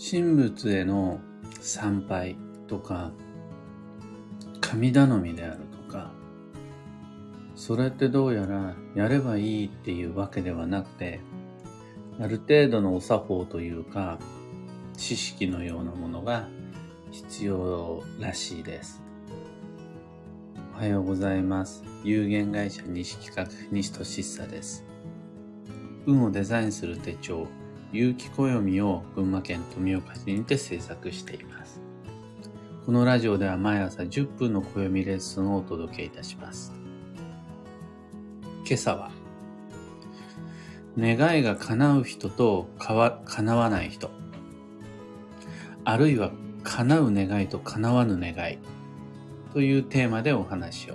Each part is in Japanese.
神仏への参拝とか、神頼みであるとか、それってどうやらやればいいっていうわけではなくて、ある程度のお作法というか、知識のようなものが必要らしいです。おはようございます。有限会社西企画西俊久です。運をデザインする手帳、有機暦を群馬県富岡市にて制作しています。このラジオでは毎朝10分の暦レッスンをお届けいたします。今朝は、願いが叶う人と叶わない人。あるいは叶う願いと叶わぬ願いというテーマでお話を。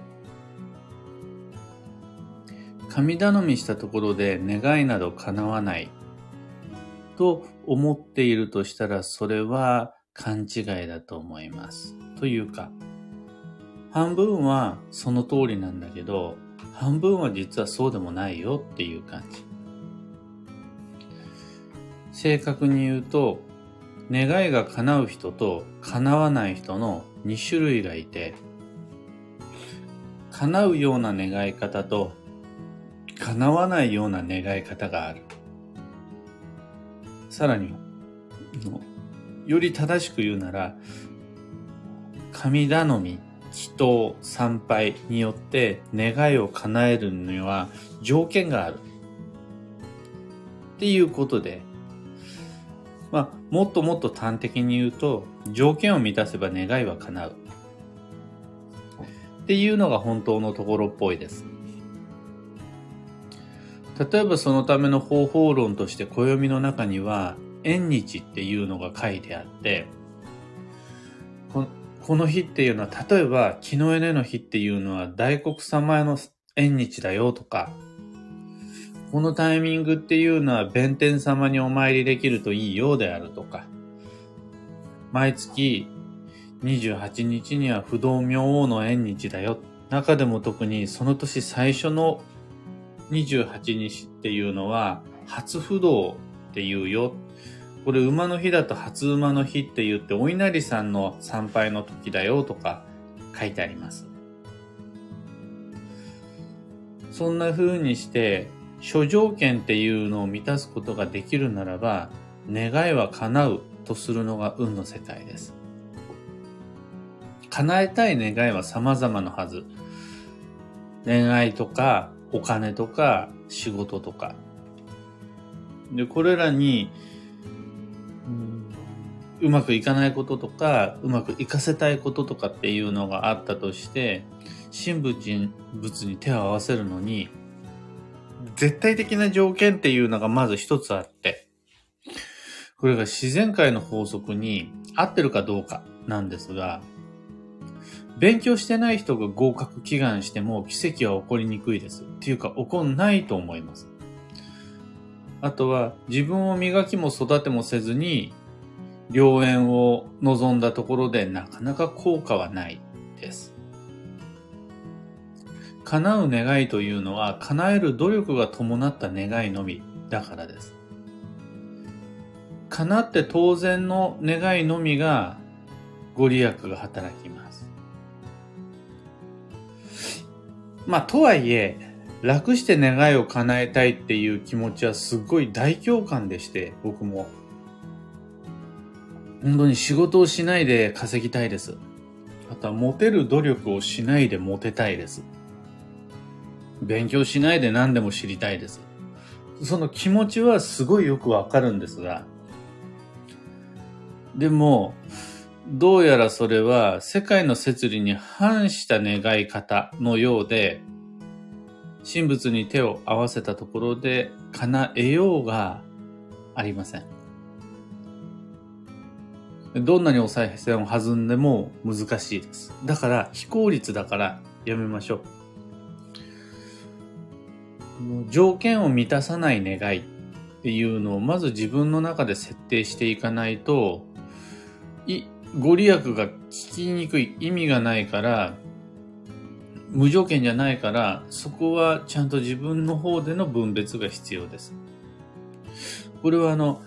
神頼みしたところで願いなど叶わないと思っているとしたらそれは勘違いだと思います。というか、半分はその通りなんだけど、半分は実はそうでもないよっていう感じ。正確に言うと、願いが叶う人と叶わない人の2種類がいて、叶うような願い方と叶わないような願い方がある。さらに、より正しく言うなら、神頼み、祈祷、参拝によって願いを叶えるには条件がある。っていうことで、まあ、もっともっと端的に言うと、条件を満たせば願いは叶う。っていうのが本当のところっぽいです。例えばそのための方法論として暦の中には縁日っていうのが書いてあってこの日っていうのは例えば木の根の日っていうのは大黒様への縁日だよとかこのタイミングっていうのは弁天様にお参りできるといいようであるとか、毎月28日には不動明王の縁日だよ。中でも特にその年最初の28日っていうのは初不動っていうよ。これ馬の日だと初馬の日って言ってお稲荷さんの参拝の時だよとか書いてあります。そんな風にして諸条件っていうのを満たすことができるならば、願いは叶うとするのが運の世界です。叶えたい願いは様々なはず。恋愛とか、お金とか、仕事とか。で、これらに、うまくいかないこととか、うまくいかせたいこととかっていうのがあったとして、神仏に手を合わせるのに、絶対的な条件っていうのがまず一つあって、これが自然界の法則に合ってるかどうかなんですが、勉強してない人が合格祈願しても奇跡は起こりにくいです。っていうか起こんないと思います。あとは自分を磨きも育てもせずに良縁を望んだところでなかなか効果はないです。叶う願いというのは叶える努力が伴った願いのみだからです。叶って当然の願いのみがご利益が働きます。まあ、とはいえ、楽して願いを叶えたいっていう気持ちはすごい大共感でして、僕も。本当に仕事をしないで稼ぎたいです。あとはモテる努力をしないでモテたいです。勉強しないで何でも知りたいです。その気持ちはすごいよくわかるんですが、でも、どうやらそれは世界の摂理に反した願い方のようで、神仏に手を合わせたところで叶えようがありません。どんなにお賽銭を弾んでも難しいです。だから非効率だからやめましょう。条件を満たさない願いっていうのをまず自分の中で設定していかないと、い、ご利益が聞きにくい意味がないから、無条件じゃないから、そこはちゃんと自分の方での分別が必要です。これはあの、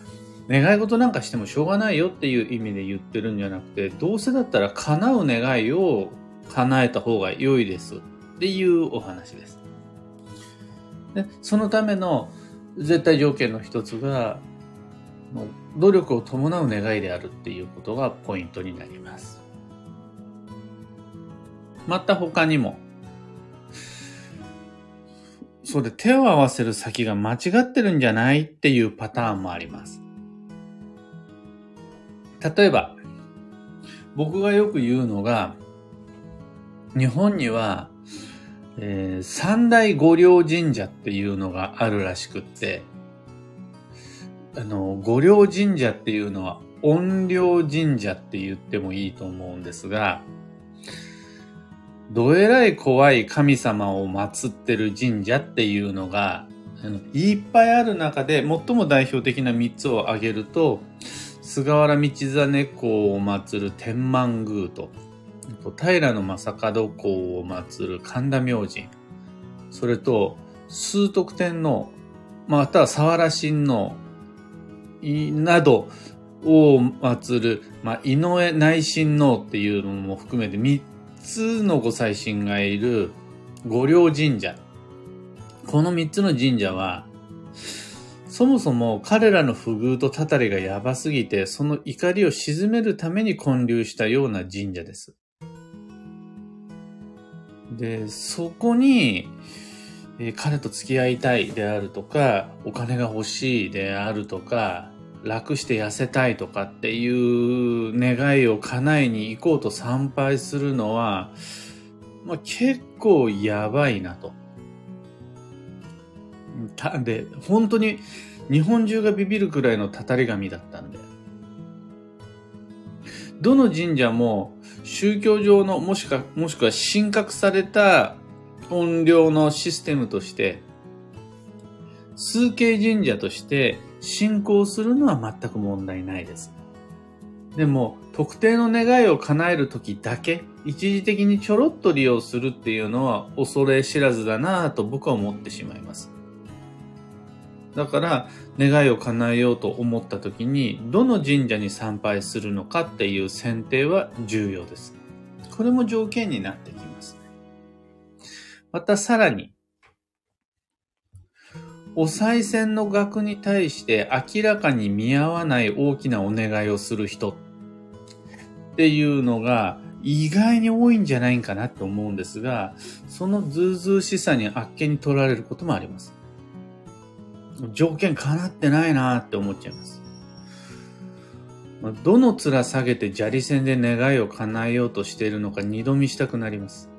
願い事なんかしてもしょうがないよっていう意味で言ってるんじゃなくて、どうせだったら叶う願いを叶えた方が良いですっていうお話です。でそのための絶対条件の一つが、努力を伴う願いであるっていうことがポイントになります。また他にも、そうで手を合わせる先が間違ってるんじゃないっていうパターンもあります。例えば、僕がよく言うのが、日本には、えー、三大五稜神社っていうのがあるらしくって、あの、五稜神社っていうのは、音量神社って言ってもいいと思うんですが、どえらい怖い神様を祀ってる神社っていうのが、いっぱいある中で最も代表的な3つを挙げると、菅原道真公を祀る天満宮と、平の正門公を祀る神田明神、それと、崇徳天皇、または沢良親王、などを祀る、まあ、井上内親王っていうのも含めて3つのご祭神がいる五稜神社。この3つの神社は、そもそも彼らの不遇とたたりがやばすぎて、その怒りを鎮めるために建立したような神社です。で、そこに、え、彼と付き合いたいであるとか、お金が欲しいであるとか、楽して痩せたいとかっていう願いを叶えに行こうと参拝するのは、まあ、結構やばいなと。たで、本当に日本中がビビるくらいのたたり神だったんで。どの神社も宗教上のもしか、もしくは神格された音量のシステムとして、数形神社として信仰するのは全く問題ないです。でも、特定の願いを叶えるときだけ、一時的にちょろっと利用するっていうのは恐れ知らずだなぁと僕は思ってしまいます。だから、願いを叶えようと思った時に、どの神社に参拝するのかっていう選定は重要です。これも条件になってきます。またさらに、お賽銭の額に対して明らかに見合わない大きなお願いをする人っていうのが意外に多いんじゃないかなと思うんですが、そのずうずうしさにあっけに取られることもあります。条件叶ってないなって思っちゃいます。どの面下げて砂利線で願いを叶えようとしているのか二度見したくなります。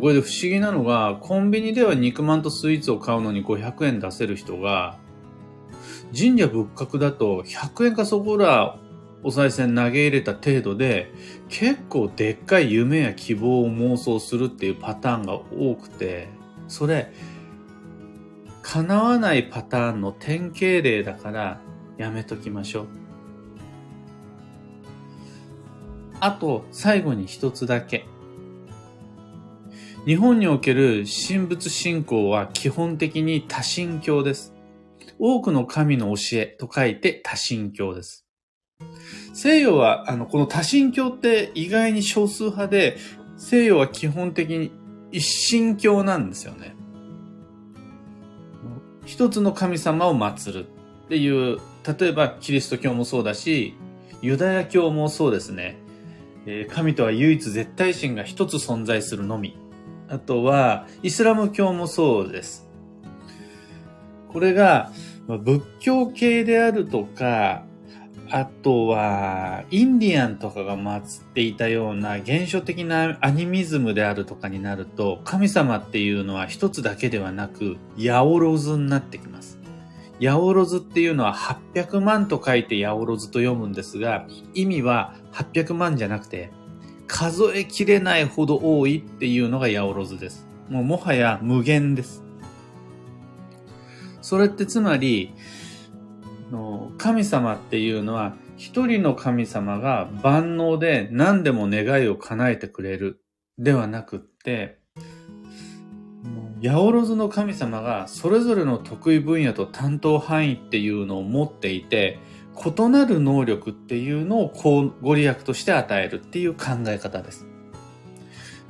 これで不思議なのが、コンビニでは肉まんとスイーツを買うのに500円出せる人が、神社仏閣だと100円かそこらお賽銭投げ入れた程度で、結構でっかい夢や希望を妄想するっていうパターンが多くて、それ、叶わないパターンの典型例だからやめときましょう。あと、最後に一つだけ。日本における神仏信仰は基本的に多神教です。多くの神の教えと書いて多神教です。西洋は、あの、この多神教って意外に少数派で、西洋は基本的に一神教なんですよね。一つの神様を祀るっていう、例えばキリスト教もそうだし、ユダヤ教もそうですね。神とは唯一絶対神が一つ存在するのみ。あとは、イスラム教もそうです。これが、仏教系であるとか、あとは、インディアンとかが祀っていたような現象的なアニミズムであるとかになると、神様っていうのは一つだけではなく、ヤオロズになってきます。ヤオロズっていうのは800万と書いてヤオロズと読むんですが、意味は800万じゃなくて、数えきれないほど多いっていうのがヤオロズです。もうもはや無限です。それってつまり、神様っていうのは一人の神様が万能で何でも願いを叶えてくれるではなくって、八百万の神様がそれぞれの得意分野と担当範囲っていうのを持っていて、異なる能力っていうのをご利益として与えるっていう考え方です。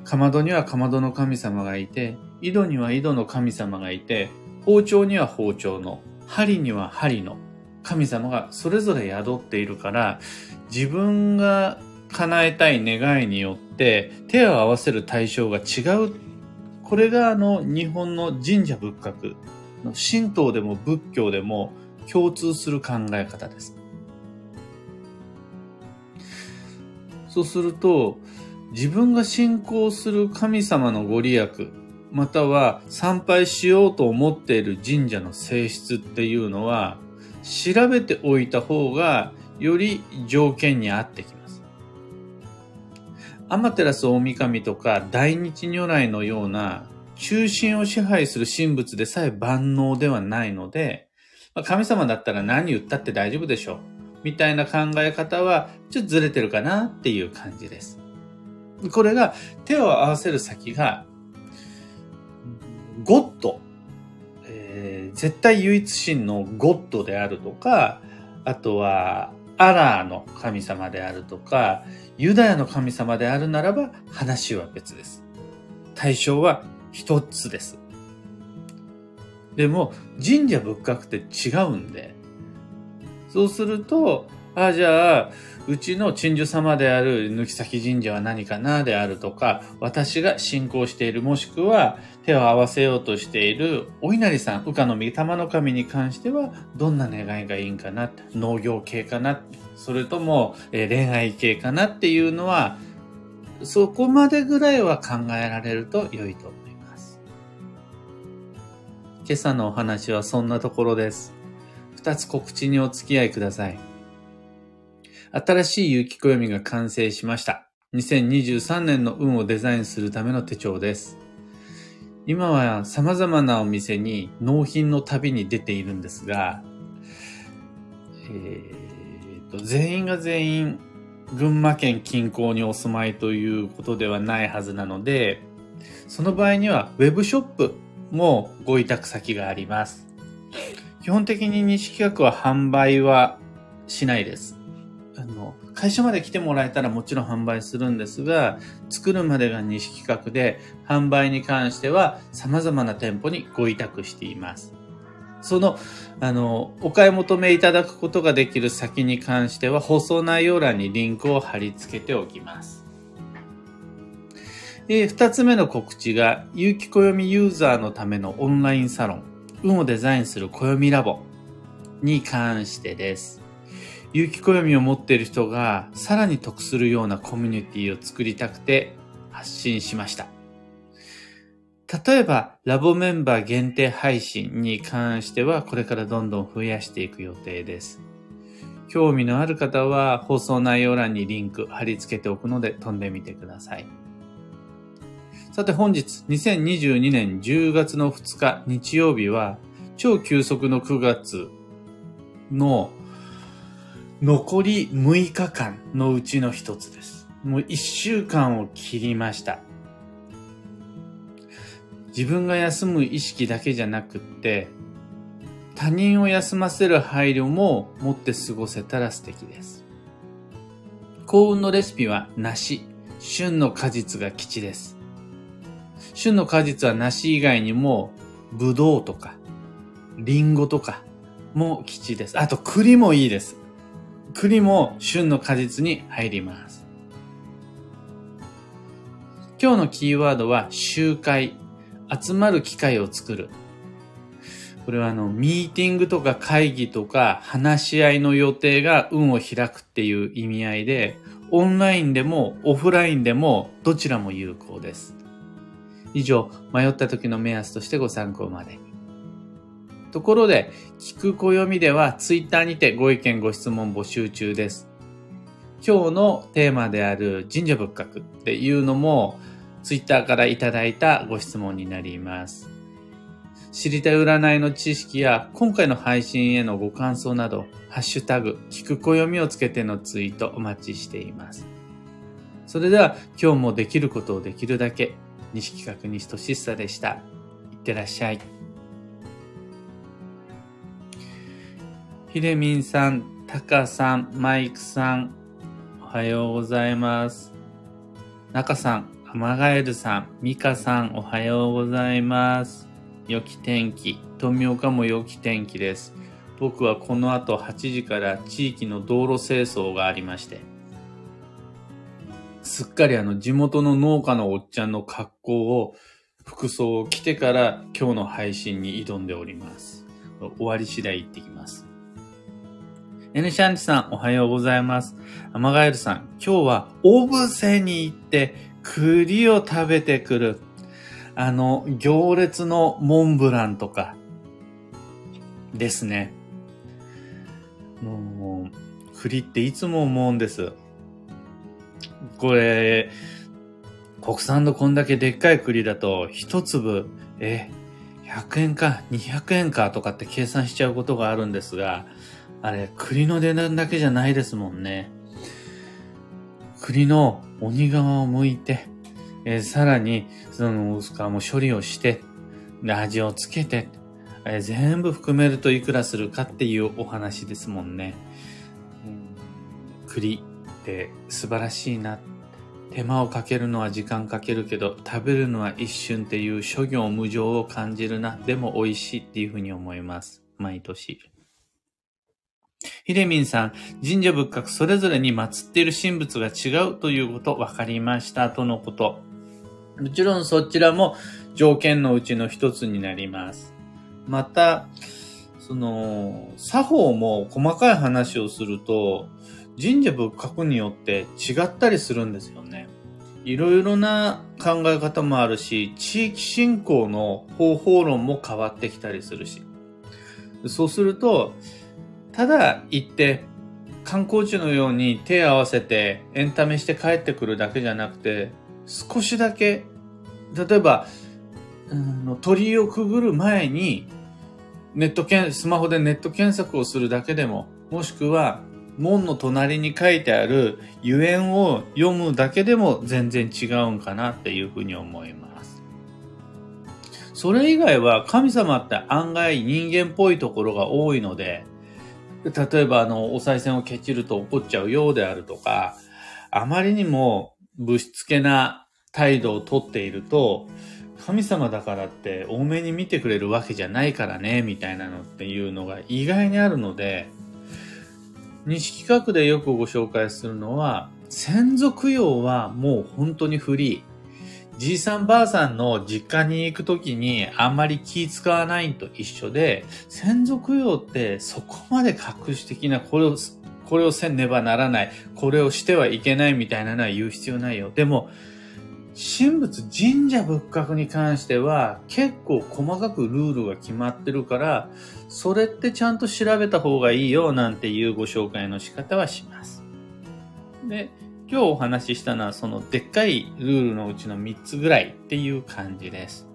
かまどにはかまどの神様がいて、井戸には井戸の神様がいて、包丁には包丁の、針には針の神様がそれぞれ宿っているから、自分が叶えたい願いによって手を合わせる対象が違う。これがあの日本の神社仏閣神道でも仏教でも共通する考え方です。そうすると、自分が信仰する神様のご利益、または参拝しようと思っている神社の性質っていうのは、調べておいた方がより条件に合ってきます。アマテラス大神とか大日如来のような中心を支配する神仏でさえ万能ではないので、神様だったら何言ったって大丈夫でしょう。みたいな考え方はちょっとずれてるかなっていう感じです。これが手を合わせる先が、ゴッド、えー、絶対唯一神のゴッドであるとか、あとはアラーの神様であるとか、ユダヤの神様であるならば話は別です。対象は一つです。でも、神社仏閣って違うんで、そうすると、ああ、じゃあ、うちの鎮守様である抜崎神社は何かなであるとか、私が信仰しているもしくは手を合わせようとしているお稲荷さん、羽化の御霊の神に関してはどんな願いがいいんかな農業系かなそれともえ恋愛系かなっていうのは、そこまでぐらいは考えられると良いと思います。今朝のお話はそんなところです。二つ告知にお付き合いください。新しい有機暦が完成しました。2023年の運をデザインするための手帳です。今は様々なお店に納品の旅に出ているんですが、えーと、全員が全員群馬県近郊にお住まいということではないはずなので、その場合には web ショップもご委託先があります。基本的に西企画は販売はしないです。あの、会社まで来てもらえたらもちろん販売するんですが、作るまでが西企画で、販売に関しては様々な店舗にご委託しています。その、あの、お買い求めいただくことができる先に関しては、放送内容欄にリンクを貼り付けておきます。え二つ目の告知が、有機暦ユーザーのためのオンラインサロン、運をデザインする暦ラボに関してです。有機暦を持っている人がさらに得するようなコミュニティを作りたくて発信しました。例えば、ラボメンバー限定配信に関しては、これからどんどん増やしていく予定です。興味のある方は、放送内容欄にリンク貼り付けておくので、飛んでみてください。さて本日、2022年10月の2日日曜日は、超急速の9月の残り6日間のうちの一つです。もう1週間を切りました。自分が休む意識だけじゃなくって、他人を休ませる配慮も持って過ごせたら素敵です。幸運のレシピは梨、旬の果実が吉です。旬の果実は梨以外にも、ぶどうとか、りんごとかも吉です。あと栗もいいです。栗も旬の果実に入ります。今日のキーワードは集会、集まる機会を作る。これはあの、ミーティングとか会議とか話し合いの予定が運を開くっていう意味合いで、オンラインでもオフラインでもどちらも有効です。以上、迷った時の目安としてご参考までに。ところで、聞く暦ではツイッターにてご意見ご質問募集中です。今日のテーマである神社仏閣っていうのもツイッターからいただいたご質問になります。知りたい占いの知識や今回の配信へのご感想など、ハッシュタグ、聞く暦をつけてのツイートお待ちしています。それでは今日もできることをできるだけ、西企画西俊久でした。いっってらっしゃい。ひでみんさん、たかさん、マイクさん、おはようございます。なかさん、アマガエルさん、ミカさん、おはようございます。良き天気、富岡も良き天気です。僕はこの後8時から地域の道路清掃がありまして、すっかりあの地元の農家のおっちゃんの格好を、服装を着てから今日の配信に挑んでおります。終わり次第行ってきます。N シャンチさん、おはようございます。アマガエルさん、今日はオブセに行って栗を食べてくる。あの、行列のモンブランとか、ですね。もう、栗っていつも思うんです。これ、国産のこんだけでっかい栗だと、一粒、え、100円か200円かとかって計算しちゃうことがあるんですが、あれ、栗の値段だけじゃないですもんね。栗の鬼皮を剥いて、えー、さらに、その薄皮も処理をして、味をつけて、えー、全部含めるといくらするかっていうお話ですもんね。うん、栗って素晴らしいなって。手間をかけるのは時間かけるけど、食べるのは一瞬っていう諸行無常を感じるな。でも美味しいっていうふうに思います。毎年。ひでみんさん、神社仏閣それぞれに祀っている神仏が違うということ分かりましたとのこと。もちろんそちらも条件のうちの一つになります。また、その、作法も細かい話をすると、神社仏閣によって違ったりするんですよね。いろいろな考え方もあるし、地域振興の方法論も変わってきたりするし。そうすると、ただ行って観光地のように手を合わせてエンタメして帰ってくるだけじゃなくて、少しだけ、例えば、うん、鳥居をくぐる前に、ネット検、スマホでネット検索をするだけでも、もしくは、門の隣に書いてあるゆえんを読むだけでも全然違うんかなっていうふうに思います。それ以外は神様って案外人間っぽいところが多いので、例えばあの、お賽銭をケチると怒っちゃうようであるとか、あまりにも物質けな態度をとっていると、神様だからって多めに見てくれるわけじゃないからね、みたいなのっていうのが意外にあるので、西企画でよくご紹介するのは、先祖供養はもう本当にフリー。じいさんばあさんの実家に行くときにあんまり気使わないと一緒で、先祖供養ってそこまで隠し的な、これを、これをせねばならない、これをしてはいけないみたいなのは言う必要ないよ。でも、神仏神社仏閣に関しては結構細かくルールが決まってるから、それってちゃんと調べた方がいいよなんていうご紹介の仕方はします。で、今日お話ししたのはそのでっかいルールのうちの3つぐらいっていう感じです。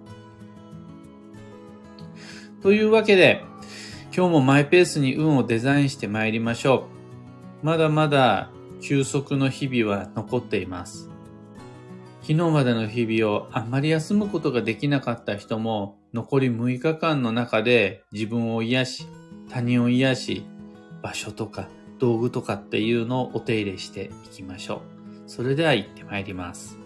というわけで、今日もマイペースに運をデザインして参りましょう。まだまだ休息の日々は残っています。昨日までの日々をあんまり休むことができなかった人も残り6日間の中で自分を癒し、他人を癒し、場所とか道具とかっていうのをお手入れしていきましょう。それでは行ってまいります。